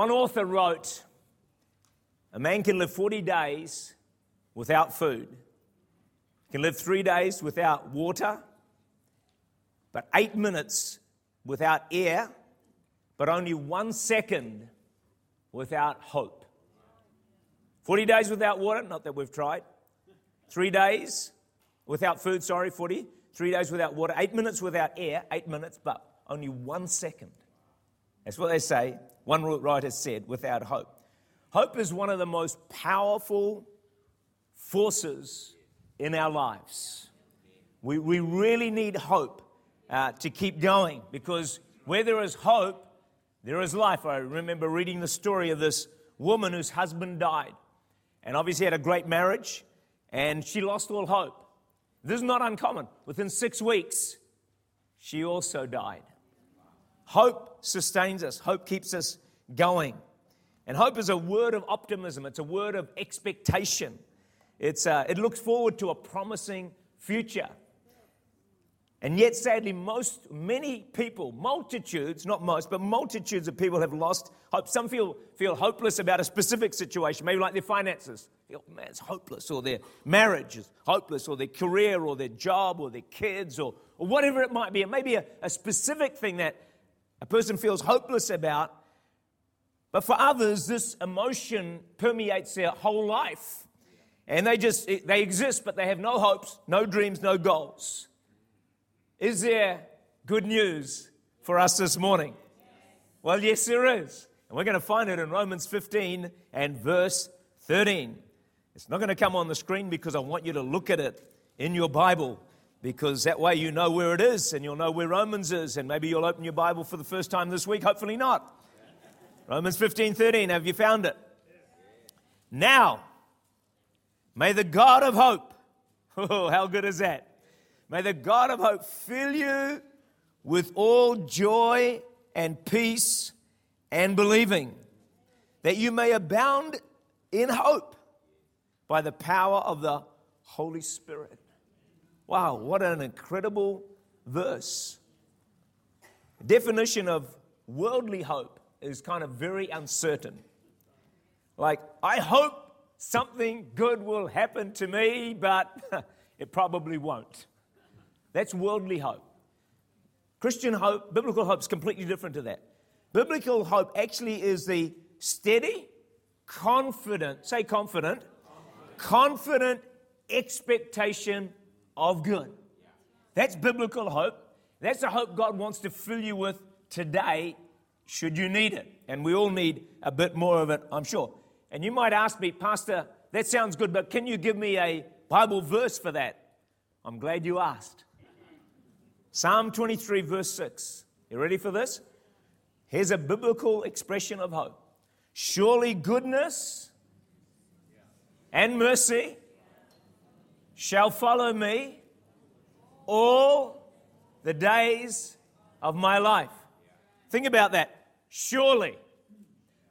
One author wrote A man can live 40 days without food, can live three days without water, but eight minutes without air, but only one second without hope. 40 days without water, not that we've tried. Three days without food, sorry, 40. Three days without water. Eight minutes without air, eight minutes, but only one second. That's what they say. One writer said, without hope. Hope is one of the most powerful forces in our lives. We, we really need hope uh, to keep going because where there is hope, there is life. I remember reading the story of this woman whose husband died and obviously had a great marriage and she lost all hope. This is not uncommon. Within six weeks, she also died. Hope sustains us, hope keeps us going. And hope is a word of optimism, it's a word of expectation. It's, uh, it looks forward to a promising future. And yet, sadly, most, many people, multitudes, not most, but multitudes of people have lost hope. Some feel, feel hopeless about a specific situation, maybe like their finances. Feel, man, it's hopeless, or their marriage is hopeless, or their career, or their job, or their kids, or, or whatever it might be. It may be a, a specific thing that a person feels hopeless about. But for others, this emotion permeates their whole life. And they just, they exist, but they have no hopes, no dreams, no goals. Is there good news for us this morning? Well, yes, there is. And we're going to find it in Romans 15 and verse 13. It's not going to come on the screen because I want you to look at it in your Bible because that way you know where it is and you'll know where Romans is and maybe you'll open your Bible for the first time this week, hopefully not. Romans 15 13, have you found it? Now, may the God of hope, oh, how good is that? May the God of hope fill you with all joy and peace and believing, that you may abound in hope by the power of the Holy Spirit. Wow, what an incredible verse. definition of worldly hope is kind of very uncertain. Like, I hope something good will happen to me, but it probably won't. That's worldly hope. Christian hope, biblical hope is completely different to that. Biblical hope actually is the steady, confident, say confident, confident expectation of good. That's biblical hope. That's the hope God wants to fill you with today, should you need it. And we all need a bit more of it, I'm sure. And you might ask me, Pastor, that sounds good, but can you give me a Bible verse for that? I'm glad you asked. Psalm 23, verse 6. You ready for this? Here's a biblical expression of hope. Surely goodness and mercy shall follow me all the days of my life. Think about that. Surely.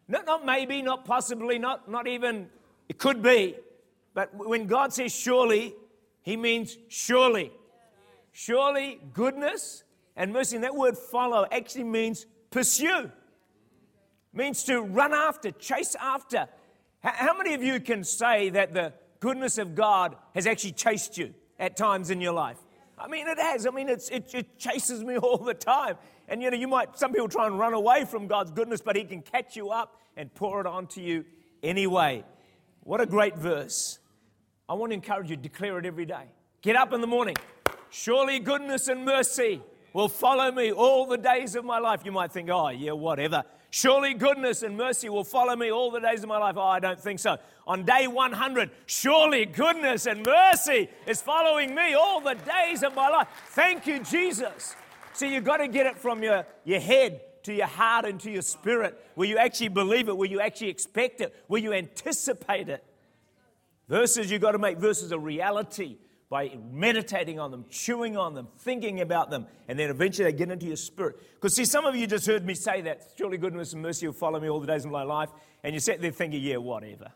Not, not maybe, not possibly, not, not even, it could be. But when God says surely, he means surely. Surely goodness and mercy, and that word follow actually means pursue, means to run after, chase after. How many of you can say that the goodness of God has actually chased you at times in your life? I mean, it has. I mean, it, it chases me all the time. And you know, you might, some people try and run away from God's goodness, but He can catch you up and pour it onto you anyway. What a great verse. I want to encourage you, declare it every day. Get up in the morning, Surely goodness and mercy will follow me all the days of my life. You might think, oh, yeah, whatever. Surely goodness and mercy will follow me all the days of my life. Oh, I don't think so. On day 100, surely goodness and mercy is following me all the days of my life. Thank you, Jesus. See, you've got to get it from your, your head to your heart and to your spirit, where you actually believe it, where you actually expect it, where you anticipate it. Verses, you've got to make verses a reality by meditating on them, chewing on them, thinking about them, and then eventually they get into your spirit. Because, see, some of you just heard me say that surely goodness and mercy will follow me all the days of my life, and you sit there thinking, yeah, whatever.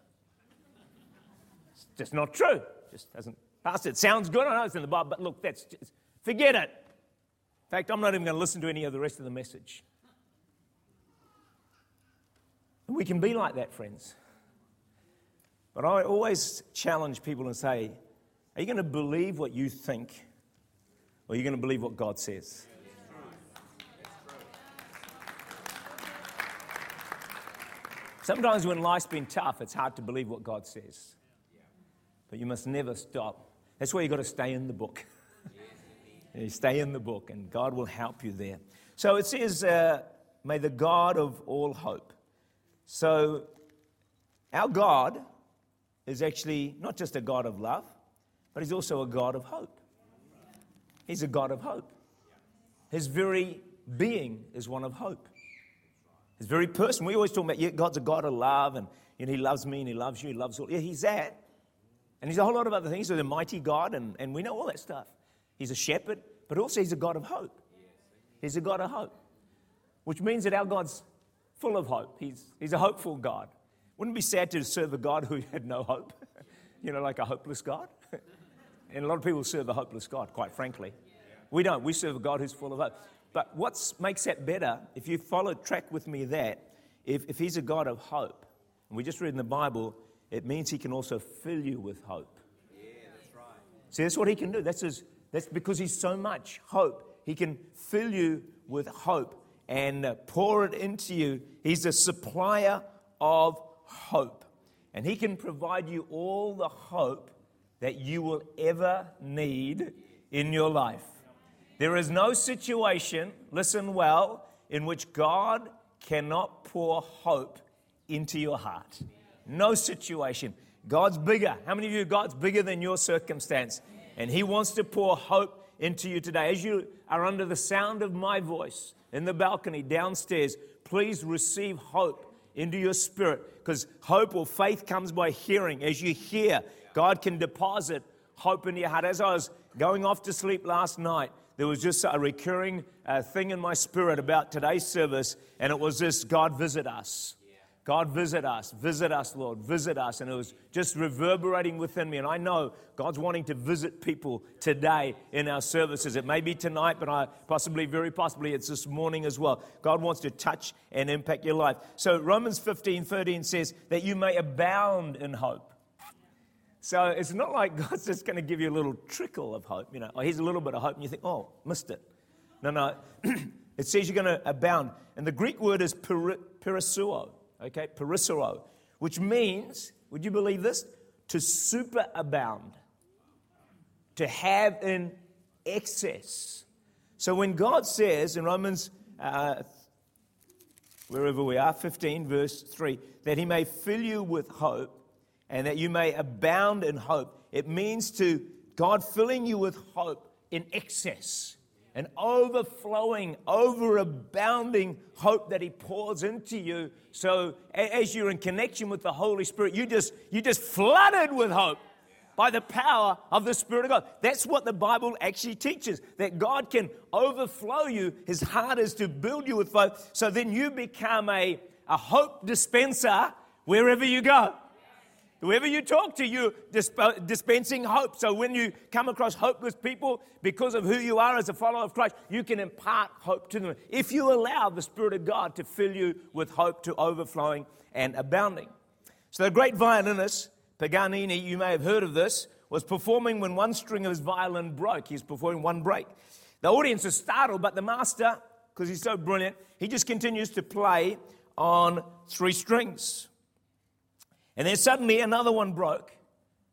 It's just not true. Just doesn't pass. It sounds good. I know it's in the Bible, but look, that's just, forget it. In fact, I'm not even going to listen to any of the rest of the message. And we can be like that, friends. But I always challenge people and say, are you going to believe what you think, or are you going to believe what God says? Sometimes when life's been tough, it's hard to believe what God says. But you must never stop. That's why you've got to stay in the book. you stay in the book, and God will help you there. So it says, uh, May the God of all hope. So our God is actually not just a God of love, but He's also a God of hope. He's a God of hope. His very being is one of hope. His very person. We always talk about, yeah, God's a God of love, and you know, He loves me and He loves you, He loves all. Yeah, He's that. And He's a whole lot of other things. He's a mighty God, and, and we know all that stuff. He's a shepherd, but also He's a God of hope. He's a God of hope, which means that our God's full of hope. He's, he's a hopeful God. Wouldn't it be sad to serve a God who had no hope? you know, like a hopeless God? And a lot of people serve a hopeless God, quite frankly. We don't. We serve a God who's full of hope. But what makes that better, if you follow track with me that, if, if he's a God of hope, and we just read in the Bible, it means he can also fill you with hope. Yeah, that's right. See, that's what he can do. That's, his, that's because he's so much hope. He can fill you with hope and uh, pour it into you. He's a supplier of hope. And he can provide you all the hope that you will ever need in your life. There is no situation, listen well, in which God cannot pour hope into your heart. No situation. God's bigger. How many of you, God's bigger than your circumstance? And He wants to pour hope into you today. As you are under the sound of my voice in the balcony downstairs, please receive hope into your spirit because hope or faith comes by hearing. As you hear, God can deposit hope in your heart. As I was going off to sleep last night, there was just a recurring uh, thing in my spirit about today's service, and it was this God visit us. God, visit us, visit us, Lord, visit us. And it was just reverberating within me. And I know God's wanting to visit people today in our services. It may be tonight, but I possibly, very possibly, it's this morning as well. God wants to touch and impact your life. So Romans 15 13 says that you may abound in hope. So it's not like God's just going to give you a little trickle of hope. You know, oh, here's a little bit of hope, and you think, oh, missed it. No, no. it says you're going to abound. And the Greek word is perisseuo, okay? Perisseuo, which means, would you believe this? To superabound, to have in excess. So when God says in Romans, uh, wherever we are, 15, verse 3, that he may fill you with hope and that you may abound in hope. It means to God filling you with hope in excess and overflowing, overabounding hope that He pours into you. So as you're in connection with the Holy Spirit, you just you just flooded with hope by the power of the Spirit of God. That's what the Bible actually teaches that God can overflow you. His heart is to build you with hope. So then you become a, a hope dispenser wherever you go. Whoever you talk to, you're disp- dispensing hope. So when you come across hopeless people, because of who you are as a follower of Christ, you can impart hope to them. If you allow the Spirit of God to fill you with hope to overflowing and abounding. So the great violinist, Paganini, you may have heard of this, was performing when one string of his violin broke. He's performing one break. The audience is startled, but the master, because he's so brilliant, he just continues to play on three strings. And then suddenly another one broke.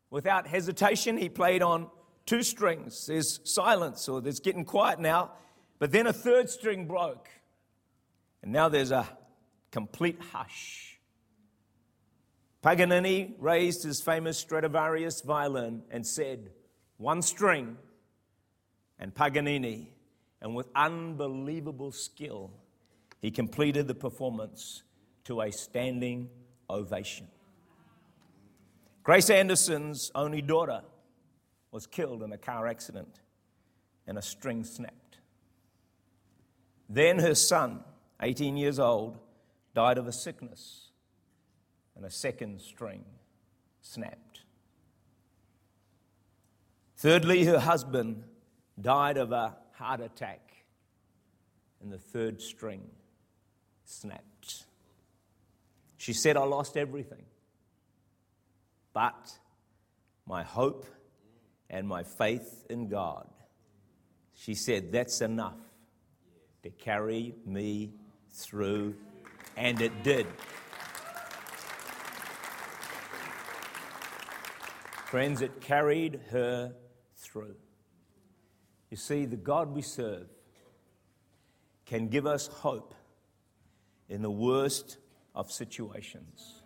Without hesitation, he played on two strings. There's silence, or there's getting quiet now. But then a third string broke. And now there's a complete hush. Paganini raised his famous Stradivarius violin and said, One string. And Paganini, and with unbelievable skill, he completed the performance to a standing ovation. Grace Anderson's only daughter was killed in a car accident and a string snapped. Then her son, 18 years old, died of a sickness and a second string snapped. Thirdly, her husband died of a heart attack and the third string snapped. She said, I lost everything. But my hope and my faith in God, she said, that's enough to carry me through. And it did. Friends, it carried her through. You see, the God we serve can give us hope in the worst of situations.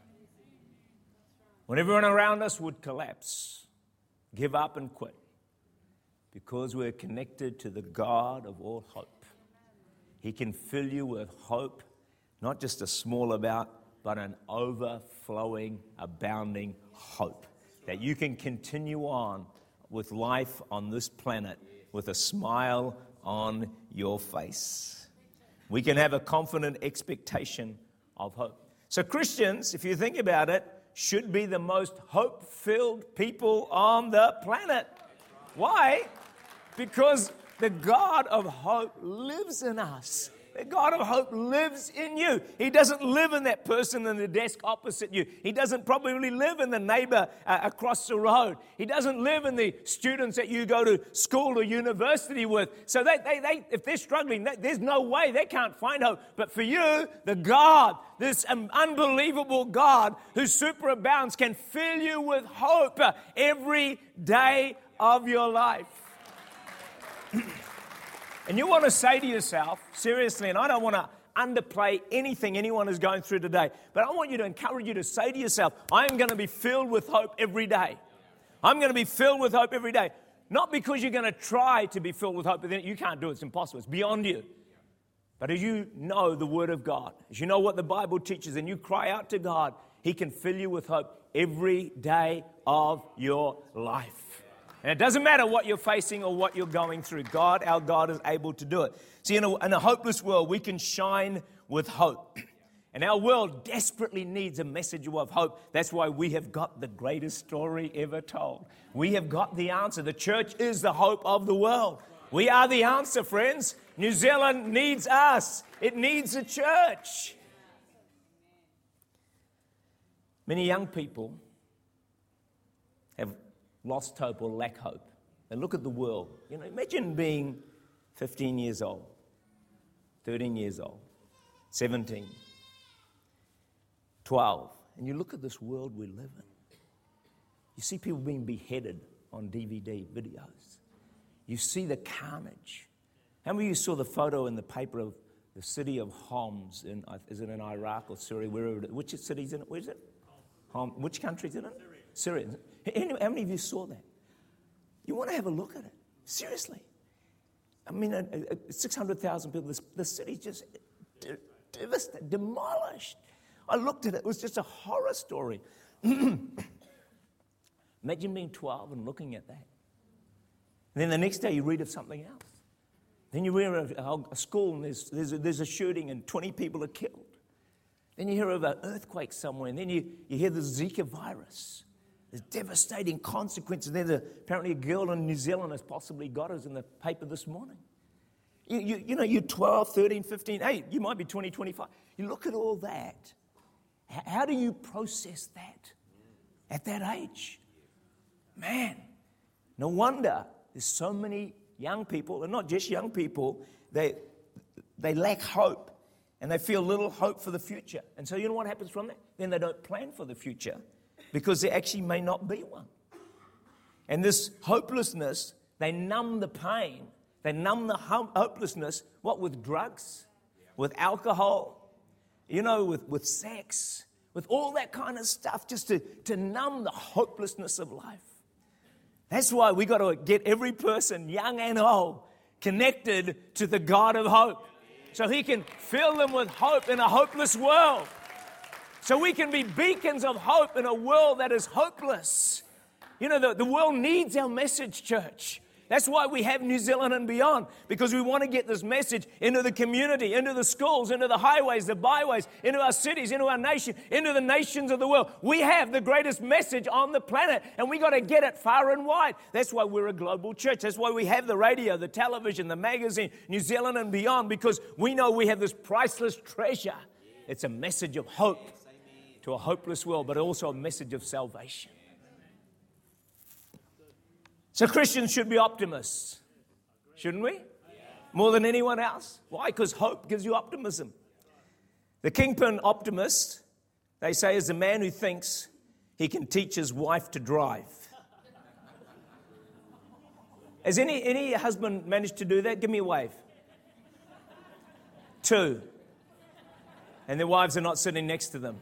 When everyone around us would collapse, give up, and quit, because we're connected to the God of all hope. He can fill you with hope, not just a small amount, but an overflowing, abounding hope that you can continue on with life on this planet with a smile on your face. We can have a confident expectation of hope. So, Christians, if you think about it, should be the most hope filled people on the planet. Why? Because the God of hope lives in us. The God of hope lives in you. He doesn't live in that person in the desk opposite you. He doesn't probably live in the neighbor uh, across the road. He doesn't live in the students that you go to school or university with. So they, they, they, if they're struggling, they, there's no way they can't find hope. But for you, the God, this um, unbelievable God who superabounds, can fill you with hope uh, every day of your life. And you want to say to yourself, seriously, and I don't want to underplay anything anyone is going through today, but I want you to encourage you to say to yourself, I am going to be filled with hope every day. I'm going to be filled with hope every day. Not because you're going to try to be filled with hope, but then you can't do it, it's impossible, it's beyond you. But as you know the Word of God, as you know what the Bible teaches, and you cry out to God, He can fill you with hope every day of your life. And it doesn't matter what you're facing or what you're going through. God, our God, is able to do it. See, in a, in a hopeless world, we can shine with hope. And our world desperately needs a message of hope. That's why we have got the greatest story ever told. We have got the answer. The church is the hope of the world. We are the answer, friends. New Zealand needs us, it needs a church. Many young people lost hope or lack hope. And look at the world. You know, imagine being 15 years old, 13 years old, 17, 12, and you look at this world we live in. You see people being beheaded on DVD videos. You see the carnage. How many of you saw the photo in the paper of the city of Homs? In, uh, is it in Iraq or Syria? Wherever which city is in it? Where is it? Hom, which country is it? Syria. Syria. How many of you saw that? You want to have a look at it. Seriously. I mean, uh, uh, 600,000 people, this, the city just devastated, demolished. I looked at it, it was just a horror story. Imagine being 12 and looking at that. And then the next day you read of something else. Then you read of a school and there's, there's, a, there's a shooting and 20 people are killed. Then you hear of an earthquake somewhere, and then you, you hear the Zika virus. There's devastating consequences. There's a, apparently a girl in New Zealand has possibly got us in the paper this morning. You, you, you know, you're 12, 13, 15, 8, you might be 20, 25. You look at all that. How do you process that at that age? Man, no wonder there's so many young people, and not just young people, they, they lack hope and they feel little hope for the future. And so, you know what happens from that? Then they don't plan for the future because there actually may not be one. And this hopelessness, they numb the pain, they numb the hopelessness, what, with drugs, with alcohol, you know, with, with sex, with all that kind of stuff, just to, to numb the hopelessness of life. That's why we got to get every person, young and old, connected to the God of hope. So he can fill them with hope in a hopeless world so we can be beacons of hope in a world that is hopeless. You know, the, the world needs our message, church. That's why we have New Zealand and beyond, because we want to get this message into the community, into the schools, into the highways, the byways, into our cities, into our nation, into the nations of the world. We have the greatest message on the planet, and we got to get it far and wide. That's why we're a global church. That's why we have the radio, the television, the magazine, New Zealand and beyond, because we know we have this priceless treasure. It's a message of hope to a hopeless world, but also a message of salvation. So Christians should be optimists, shouldn't we? More than anyone else. Why? Because hope gives you optimism. The kingpin optimist, they say, is a man who thinks he can teach his wife to drive. Has any, any husband managed to do that? Give me a wave. Two. And their wives are not sitting next to them.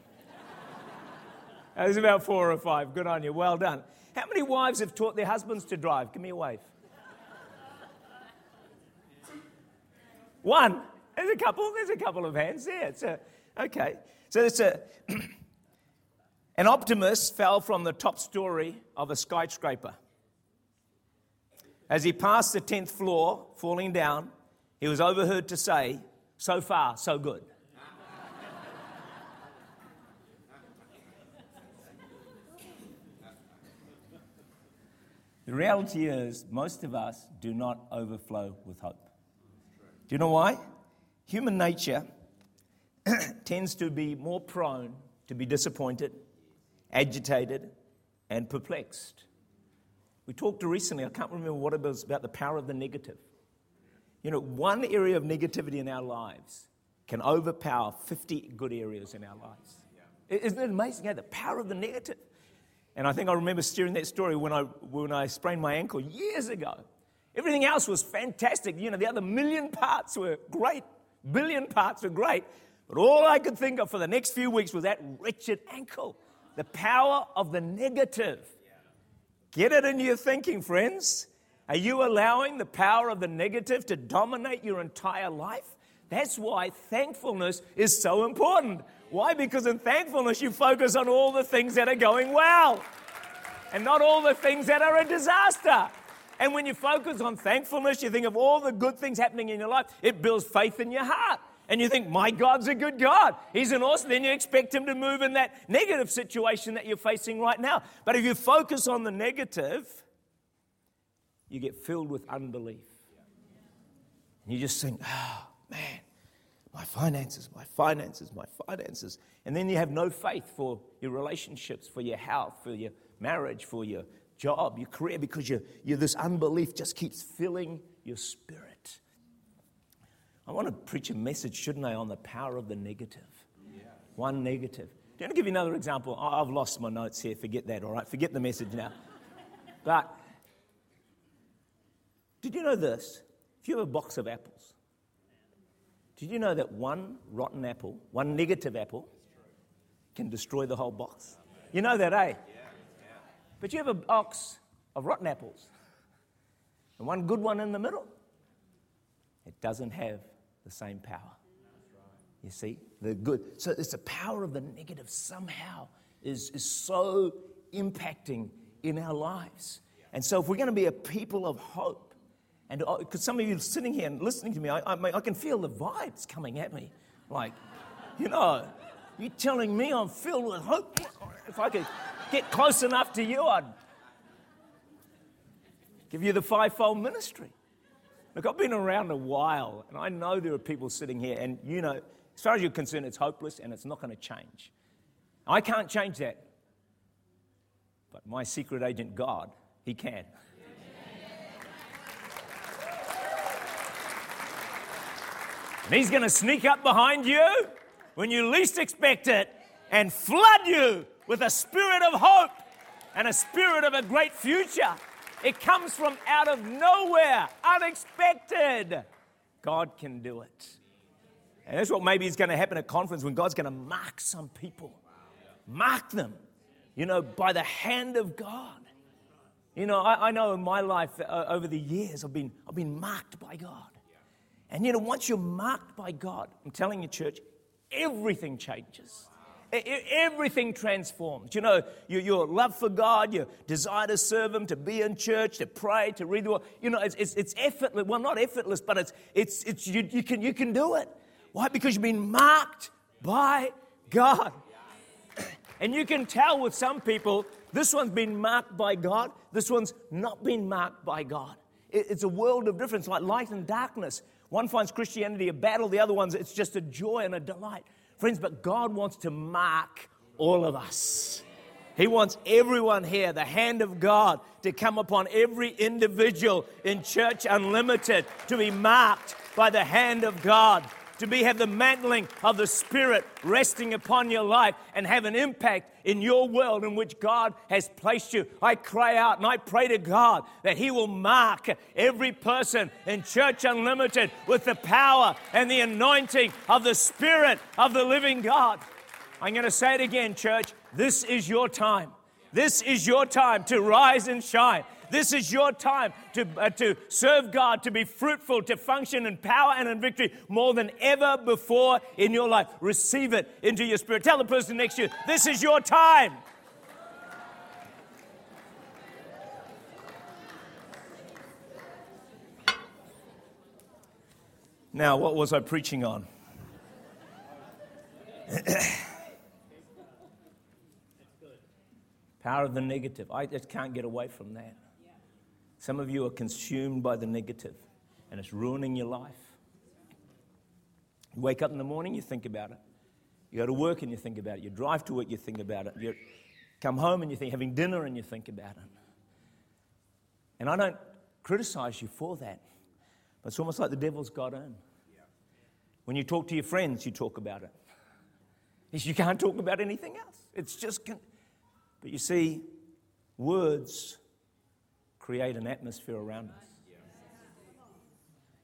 There's about four or five. Good on you. Well done. How many wives have taught their husbands to drive? Give me a wave. One. There's a couple. There's a couple of hands there. It's a, okay. So it's a. an optimist fell from the top story of a skyscraper. As he passed the 10th floor, falling down, he was overheard to say, So far, so good. The reality is, most of us do not overflow with hope. Do you know why? Human nature tends to be more prone to be disappointed, agitated, and perplexed. We talked recently, I can't remember what it was, about the power of the negative. You know, one area of negativity in our lives can overpower 50 good areas in our lives. Isn't it amazing? Yeah, the power of the negative. And I think I remember steering that story when I, when I sprained my ankle years ago. Everything else was fantastic. You know, the other million parts were great, billion parts were great. But all I could think of for the next few weeks was that wretched ankle. The power of the negative. Get it in your thinking, friends. Are you allowing the power of the negative to dominate your entire life? That's why thankfulness is so important. Why? Because in thankfulness, you focus on all the things that are going well and not all the things that are a disaster. And when you focus on thankfulness, you think of all the good things happening in your life, it builds faith in your heart and you think, my God's a good God. He's an awesome. Then you expect Him to move in that negative situation that you're facing right now. But if you focus on the negative, you get filled with unbelief. And you just think, oh, my finances, my finances, my finances. And then you have no faith for your relationships, for your health, for your marriage, for your job, your career, because you you this unbelief just keeps filling your spirit. I want to preach a message, shouldn't I, on the power of the negative? Yeah. One negative. Do you want to give you another example? I've lost my notes here. Forget that, all right? Forget the message now. but did you know this? If you have a box of apples, did you know that one rotten apple, one negative apple, can destroy the whole box? You know that, eh? But you have a box of rotten apples and one good one in the middle. It doesn't have the same power. You see, the good. So it's the power of the negative somehow is, is so impacting in our lives. And so if we're going to be a people of hope, and because some of you sitting here and listening to me, I, I, I can feel the vibes coming at me. Like, you know, you're telling me I'm filled with hope. If I could get close enough to you, I'd give you the fivefold ministry. Look, I've been around a while, and I know there are people sitting here, and you know, as far as you're concerned, it's hopeless and it's not going to change. I can't change that. But my secret agent, God, He can. And He's going to sneak up behind you when you least expect it and flood you with a spirit of hope and a spirit of a great future. It comes from out of nowhere, unexpected. God can do it. And that's what maybe is going to happen at conference when God's going to mark some people. Mark them, you know, by the hand of God. You know, I, I know in my life uh, over the years, I've been, I've been marked by God. And you know, once you're marked by God, I'm telling you, church, everything changes. Everything transforms. You know, your, your, love for God, your desire to serve Him, to be in church, to pray, to read the Word. You know, it's, it's, it's effortless. Well, not effortless, but it's, it's, it's you, you, can, you can do it. Why? Because you've been marked by God. And you can tell with some people, this one's been marked by God, this one's not been marked by God. It's a world of difference, like light and darkness. One finds Christianity a battle, the other one's it's just a joy and a delight. Friends, but God wants to mark all of us. He wants everyone here, the hand of God, to come upon every individual in Church Unlimited to be marked by the hand of God, to be have the mantling of the Spirit resting upon your life and have an impact in your world in which God has placed you. I cry out and I pray to God that He will mark every person in Church Unlimited with the power and the anointing of the Spirit of the living God. I'm going to say it again, church. This is your time. This is your time to rise and shine. This is your time to, uh, to serve God, to be fruitful, to function in power and in victory more than ever before in your life. Receive it into your spirit. Tell the person next to you, this is your time. Now, what was I preaching on? Power of the negative. I just can't get away from that. Some of you are consumed by the negative, and it's ruining your life. You wake up in the morning, you think about it. You go to work and you think about it. You drive to work, you think about it. You come home and you think, having dinner and you think about it. And I don't criticize you for that, but it's almost like the devil's got in. When you talk to your friends, you talk about it. You can't talk about anything else. It's just. Con- but you see, words create an atmosphere around us.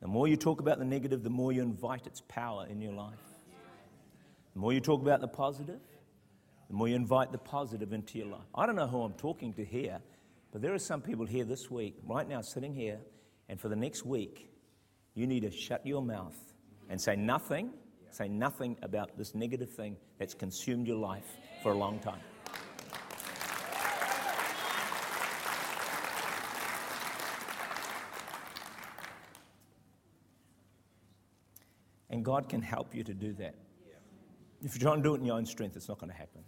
The more you talk about the negative, the more you invite its power in your life. The more you talk about the positive, the more you invite the positive into your life. I don't know who I'm talking to here, but there are some people here this week, right now, sitting here, and for the next week, you need to shut your mouth and say nothing, say nothing about this negative thing that's consumed your life for a long time. And God can help you to do that. If you try and do it in your own strength, it's not going to happen.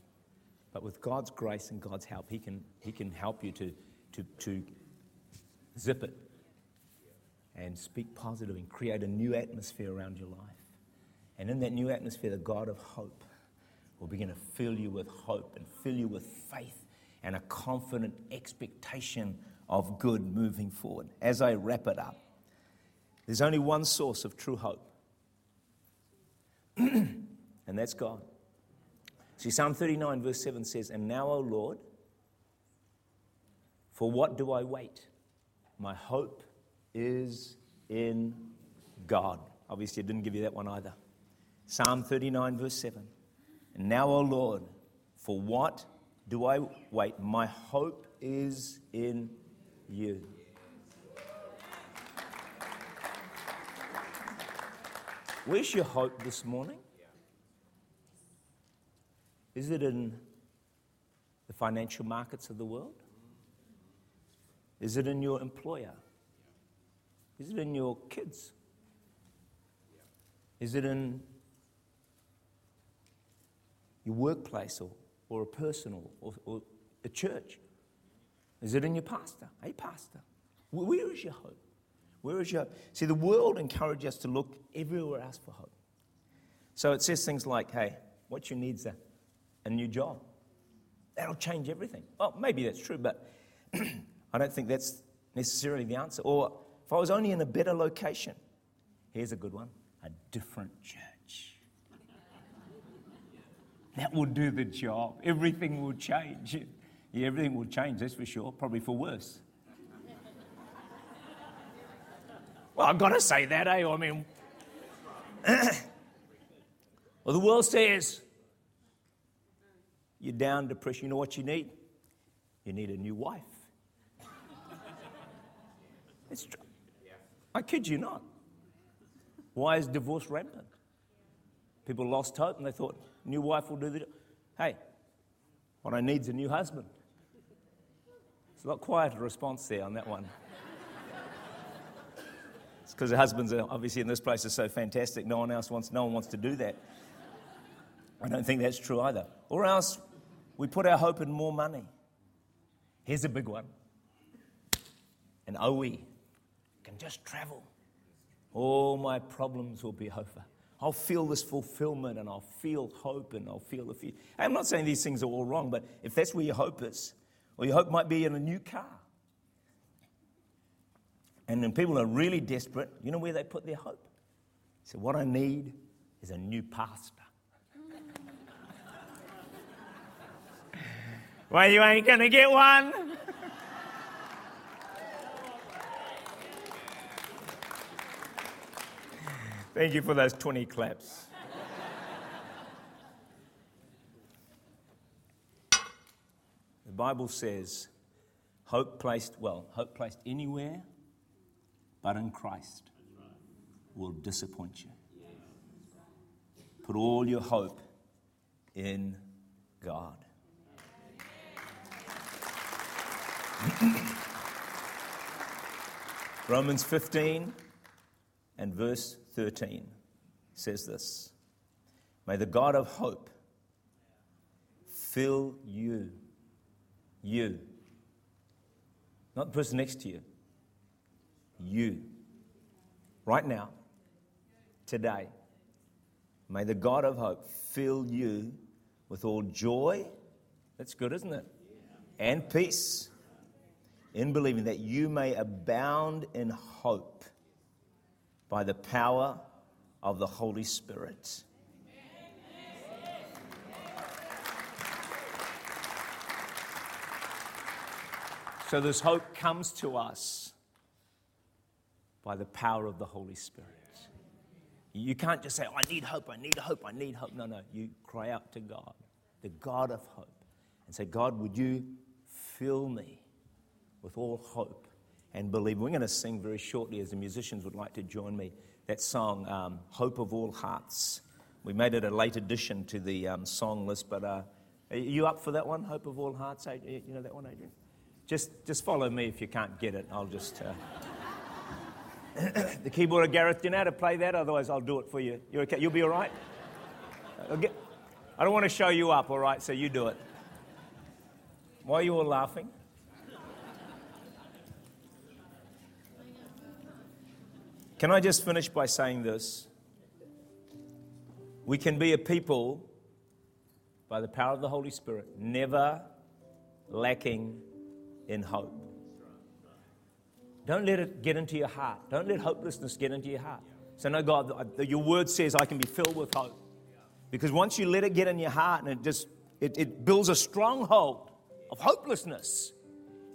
But with God's grace and God's help, He can, he can help you to, to, to zip it and speak positive and create a new atmosphere around your life. And in that new atmosphere, the God of hope will begin to fill you with hope and fill you with faith and a confident expectation of good moving forward. As I wrap it up, there's only one source of true hope, and that's God. See, Psalm 39, verse 7 says, And now, O Lord, for what do I wait? My hope is in God. Obviously, I didn't give you that one either. Psalm 39, verse 7. And now, O Lord, for what do I wait? My hope is in you. Where's your hope this morning? Is it in the financial markets of the world? Is it in your employer? Is it in your kids? Is it in your workplace or, or a person or, or, or a church? Is it in your pastor? Hey, pastor, where is your hope? Where is your hope? See, the world encourages us to look everywhere else for hope. So it says things like, hey, what you need is a, a new job. That'll change everything. Well, maybe that's true, but I don't think that's necessarily the answer. Or if I was only in a better location, here's a good one a different church. that will do the job. Everything will change. Yeah, everything will change, that's for sure, probably for worse. Well, I've got to say that, eh? I mean, well, the world says you're down, depression. You know what you need? You need a new wife. it's true. I kid you not. Why is divorce rampant? People lost hope and they thought, new wife will do the. job. Hey, what I need is a new husband. It's a lot quieter response there on that one because the husbands are obviously in this place are so fantastic. No one else wants, no one wants to do that. I don't think that's true either. Or else we put our hope in more money. Here's a big one. and An OE can just travel. All my problems will be over. I'll feel this fulfillment and I'll feel hope and I'll feel the future. I'm not saying these things are all wrong, but if that's where your hope is, or your hope might be in a new car. And when people are really desperate, you know where they put their hope? So, what I need is a new pastor. well, you ain't going to get one. Thank you for those 20 claps. the Bible says, hope placed, well, hope placed anywhere but in Christ will disappoint you. Put all your hope in God. Romans 15 and verse 13 says this May the God of hope fill you, you, not the person next to you, you, right now, today. May the God of hope fill you with all joy. That's good, isn't it? And peace in believing that you may abound in hope by the power of the Holy Spirit. So, this hope comes to us by the power of the Holy Spirit. You can't just say, oh, I need hope, I need hope, I need hope. No, no. You cry out to God, the God of hope, and say, God, would you fill me with all hope and believe. We're going to sing very shortly as the musicians would like to join me that song, um, Hope of All Hearts. We made it a late addition to the um, song list, but uh, are you up for that one, Hope of All Hearts? You know that one, Adrian? Just, just follow me if you can't get it. I'll just. Uh... the keyboarder, Gareth, do you know how to play that? Otherwise, I'll do it for you. You're okay? You'll be all right? Get... I don't want to show you up, all right? So you do it. Why are you all laughing? Can I just finish by saying this? We can be a people by the power of the Holy Spirit, never lacking in hope. Don't let it get into your heart. Don't let hopelessness get into your heart. So, no, God, your word says I can be filled with hope. Because once you let it get in your heart and it just it, it builds a stronghold of hopelessness,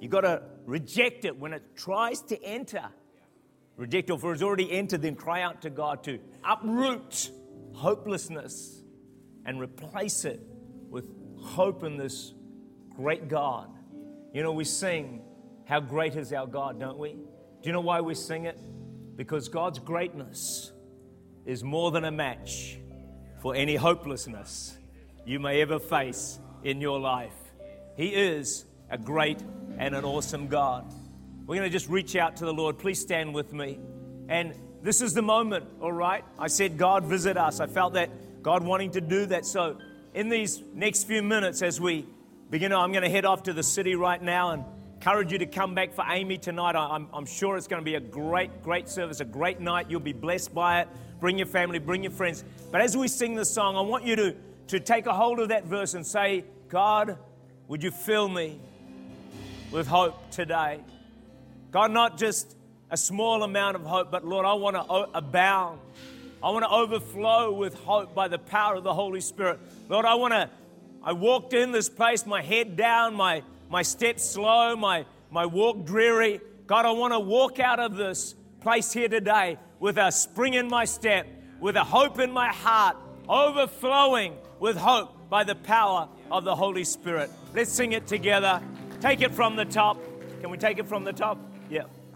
you've got to reject it when it tries to enter Reject it, or for it's already entered, then cry out to God to uproot hopelessness and replace it with hope in this great God. You know, we sing, How Great is Our God, don't we? Do you know why we sing it? Because God's greatness is more than a match for any hopelessness you may ever face in your life. He is a great and an awesome God. We're going to just reach out to the Lord. Please stand with me. And this is the moment, all right? I said, God, visit us. I felt that God wanting to do that. So, in these next few minutes, as we begin, I'm going to head off to the city right now and encourage you to come back for Amy tonight. I'm, I'm sure it's going to be a great, great service, a great night. You'll be blessed by it. Bring your family, bring your friends. But as we sing this song, I want you to, to take a hold of that verse and say, God, would you fill me with hope today? God, not just a small amount of hope, but Lord, I want to abound. I want to overflow with hope by the power of the Holy Spirit. Lord, I want to, I walked in this place, my head down, my, my steps slow, my, my walk dreary. God, I want to walk out of this place here today with a spring in my step, with a hope in my heart, overflowing with hope by the power of the Holy Spirit. Let's sing it together. Take it from the top. Can we take it from the top? Yeah.